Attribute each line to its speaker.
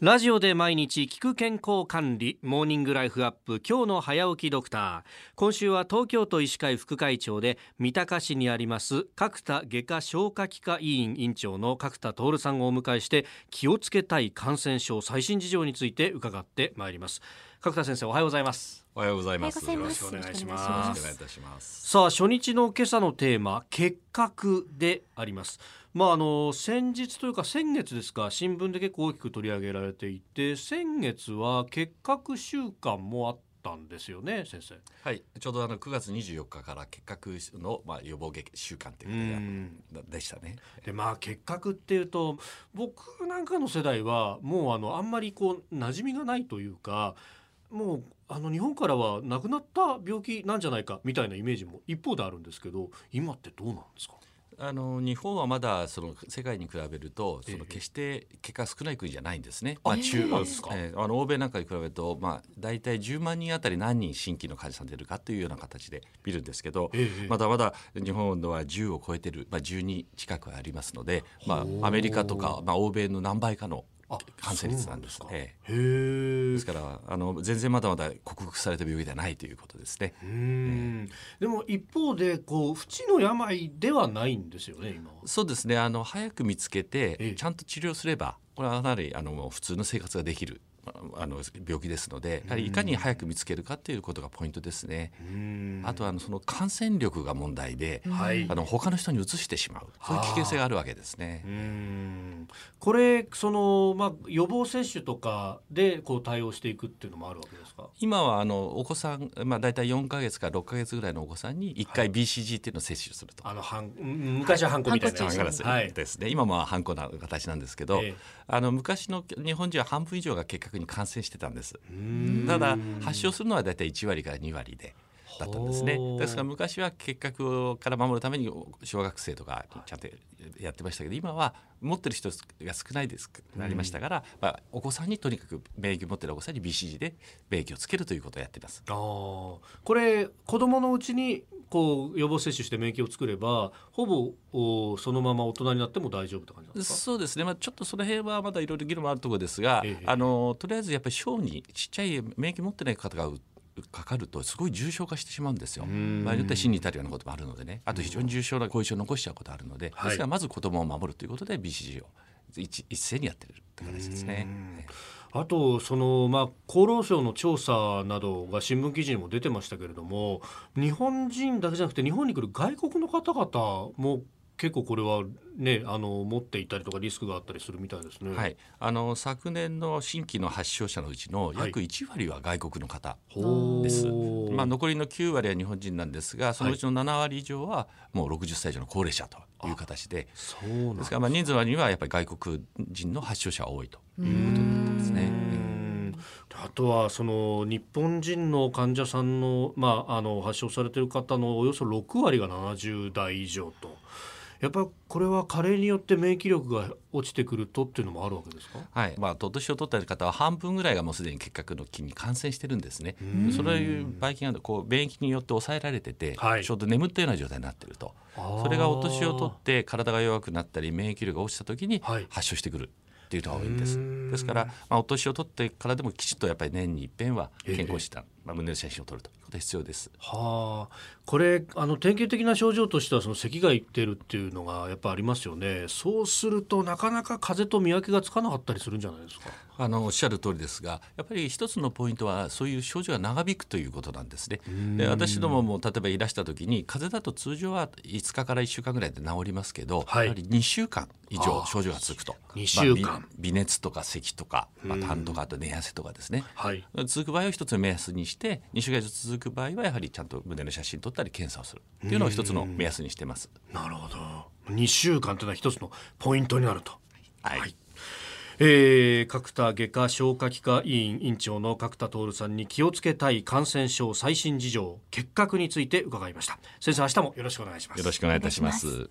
Speaker 1: ラジオで毎日聞く健康管理モーニングライフアップ今日の早起きドクター。今週は東京都医師会副会長で三鷹市にあります角田外科消化器科医院院長の角田徹さんをお迎えして気をつけたい感染症最新事情について伺ってまいります。角田先生おはようございます。
Speaker 2: おはようございます。
Speaker 1: よろしくお願いします。
Speaker 2: よろしくお願いいたします。
Speaker 1: さあ初日の今朝のテーマ結核であります。まああの先日というか先月ですか新聞で結構大きく取り上げられていて先月は結核週間もあったんですよね先生。
Speaker 2: はい、ちょうどあの9月24日から結核のまあ予防週間と
Speaker 1: う
Speaker 2: いうんことででしたね。
Speaker 1: でまあ結核っていうと僕なんかの世代はもうあのあんまりこう馴染みがないというかもうあの日本からはなくなった病気なんじゃないかみたいなイメージも一方であるんですけど今ってどうなんですか？
Speaker 2: あの日本はまだその世界に比べるとそ
Speaker 1: え。え
Speaker 2: の決して結果少ない国じゃないんですね。
Speaker 1: あ
Speaker 2: まあ中ええあの欧米なんかに比べるとまあ大体10万人あたり何人新規の患者さん出るかというような形で見るんですけど、
Speaker 1: ええ
Speaker 2: まだまだ日本のは10を超えてるまあ12近くありますので、まあアメリカとかまあ欧米の何倍かの
Speaker 1: あ
Speaker 2: 感染率なんです
Speaker 1: そうなん
Speaker 2: ええ。
Speaker 1: へえ
Speaker 2: ですからあの全然まだまだ克服された病気ではないということですね。
Speaker 1: うーん。でも一方でこう不治の病ではないんですよね。
Speaker 2: そうですね。あの早く見つけ
Speaker 1: え
Speaker 2: て
Speaker 1: え。
Speaker 2: ちゃんと治療すればこれはかなりあの普通の生活ができるああの病気ですのでやはりいかに早く見つけるかっていうことがポイントですね。あとはあのその感染力が問題で、
Speaker 1: はい。
Speaker 2: あの他の人に移してしまう。そういう危険性があるわけですね。
Speaker 1: これその、まあ、予防接種とかでこう対応していくっていうのもあるわけですか？
Speaker 2: 今はあのお子さん、まあ、大体4か月から6か月ぐらいのお子さんに1回 BCG っていうのを接種すると。
Speaker 1: あのはんうん昔はハンコみたいなはい。
Speaker 2: ですね、今もハンコな形なんですけど、
Speaker 1: ええ。
Speaker 2: あの昔の日本人は半分以上が結核に感染してたんです。ただ発症するのは大体1割から2割でだったんですね。ですから昔は結核から守るために小学生とかちゃんとやってましたけど今は持ってる人が少ないです。なりましたから、まあ、お子さんにとにかく免疫を持ってるお子さんに BCG で免疫をつけるということをやっています。
Speaker 1: あーこれ子供のうちにこう予防接種して免疫を作ればほぼおそのまま大人になっても大丈夫って感じですか？
Speaker 2: そうですね、まあ、ちょっとその辺はまだいろいろ議論もあるところですが、
Speaker 1: ええ。
Speaker 2: あのとりあえずやっぱり小にちっちゃい免疫持ってない方がうかかるとすごい重症化してしまうんですよ。
Speaker 1: ん。
Speaker 2: 場合によっては死に至るようなこともあるのでね。あと非常に重症な後遺症を残しちゃうことあるので、
Speaker 1: はい。
Speaker 2: ですからまず子供を守るということで BCG を一一斉にやってるって形ですね。
Speaker 1: あとその、まあ、厚労省の調査などが新聞記事にも出てましたけれども日本人だけじゃなくて日本に来る外国の方々も結構これは、ね、あの持っていたりとかリスクがあったりするみたいですね。
Speaker 2: はい、あの昨年の新規の発症者のうちの約
Speaker 1: はい。
Speaker 2: 1割は外国の方です。まあ、残りの9割は日本人なんですがそのうちの7割以上はもう60歳以上の高齢者という形で。
Speaker 1: そうなん
Speaker 2: ですからまあ人数にはやっぱり外国人の発症者が多いということになってますね。
Speaker 1: うん。あとはその日本人の患者さんの,、まあ、あの発症されている方のおよそ6割が70代以上とやっぱりこれは加齢によって免疫力が落ちてくるとっていうのもあるわけですか？
Speaker 2: はい。まあ、年を取った方は半分ぐらいがもうすでに結核の菌に感染してるんですね。そういうばい菌がこう免疫によって抑えられてて、
Speaker 1: はい。
Speaker 2: ちょうど眠ったような状態になってると。それがお年を取って体が弱くなったり免疫力が落ちた時に
Speaker 1: はい。
Speaker 2: 発症してくるっていうのが多いんです。
Speaker 1: うん。
Speaker 2: ですから、まあ、お年を取ってからでもきちっとやっぱり年に一遍は健康診断、まあ、胸の写真を撮るということが必要です。
Speaker 1: はあ。これあの典型的な症状としてはその咳がいってるっていうのがやっぱありますよね。そうするとなかなか風邪と見分けがつかなかったりするんじゃないですか？
Speaker 2: あのおっしゃる通りですがやっぱり一つのポイントはそういう症状が長引くということなんですね。で私どもも例えばいらした時に風邪だと通常は5日から1週間ぐらいで治りますけど、
Speaker 1: はい。
Speaker 2: やはり2週間以上症状が続くと。
Speaker 1: 2週間。
Speaker 2: まあ微微熱とか咳とか、まあ、痰とかあと寝汗とかですね。
Speaker 1: はい。
Speaker 2: 続く場合を一つの目安にして2週間以上続く場合はやはりちゃんと胸の写真撮ったり検査をするっていうのを一つの目安にしてます。
Speaker 1: なるほど。2週間というのは一つのポイントになると。
Speaker 2: はい。
Speaker 1: えー、角田外科消化器科医院院長の角田徹さんに気をつけたい感染症最新事情結核について伺いました。先生明日もよろしくお願いします。
Speaker 2: よろしくお願いいたします。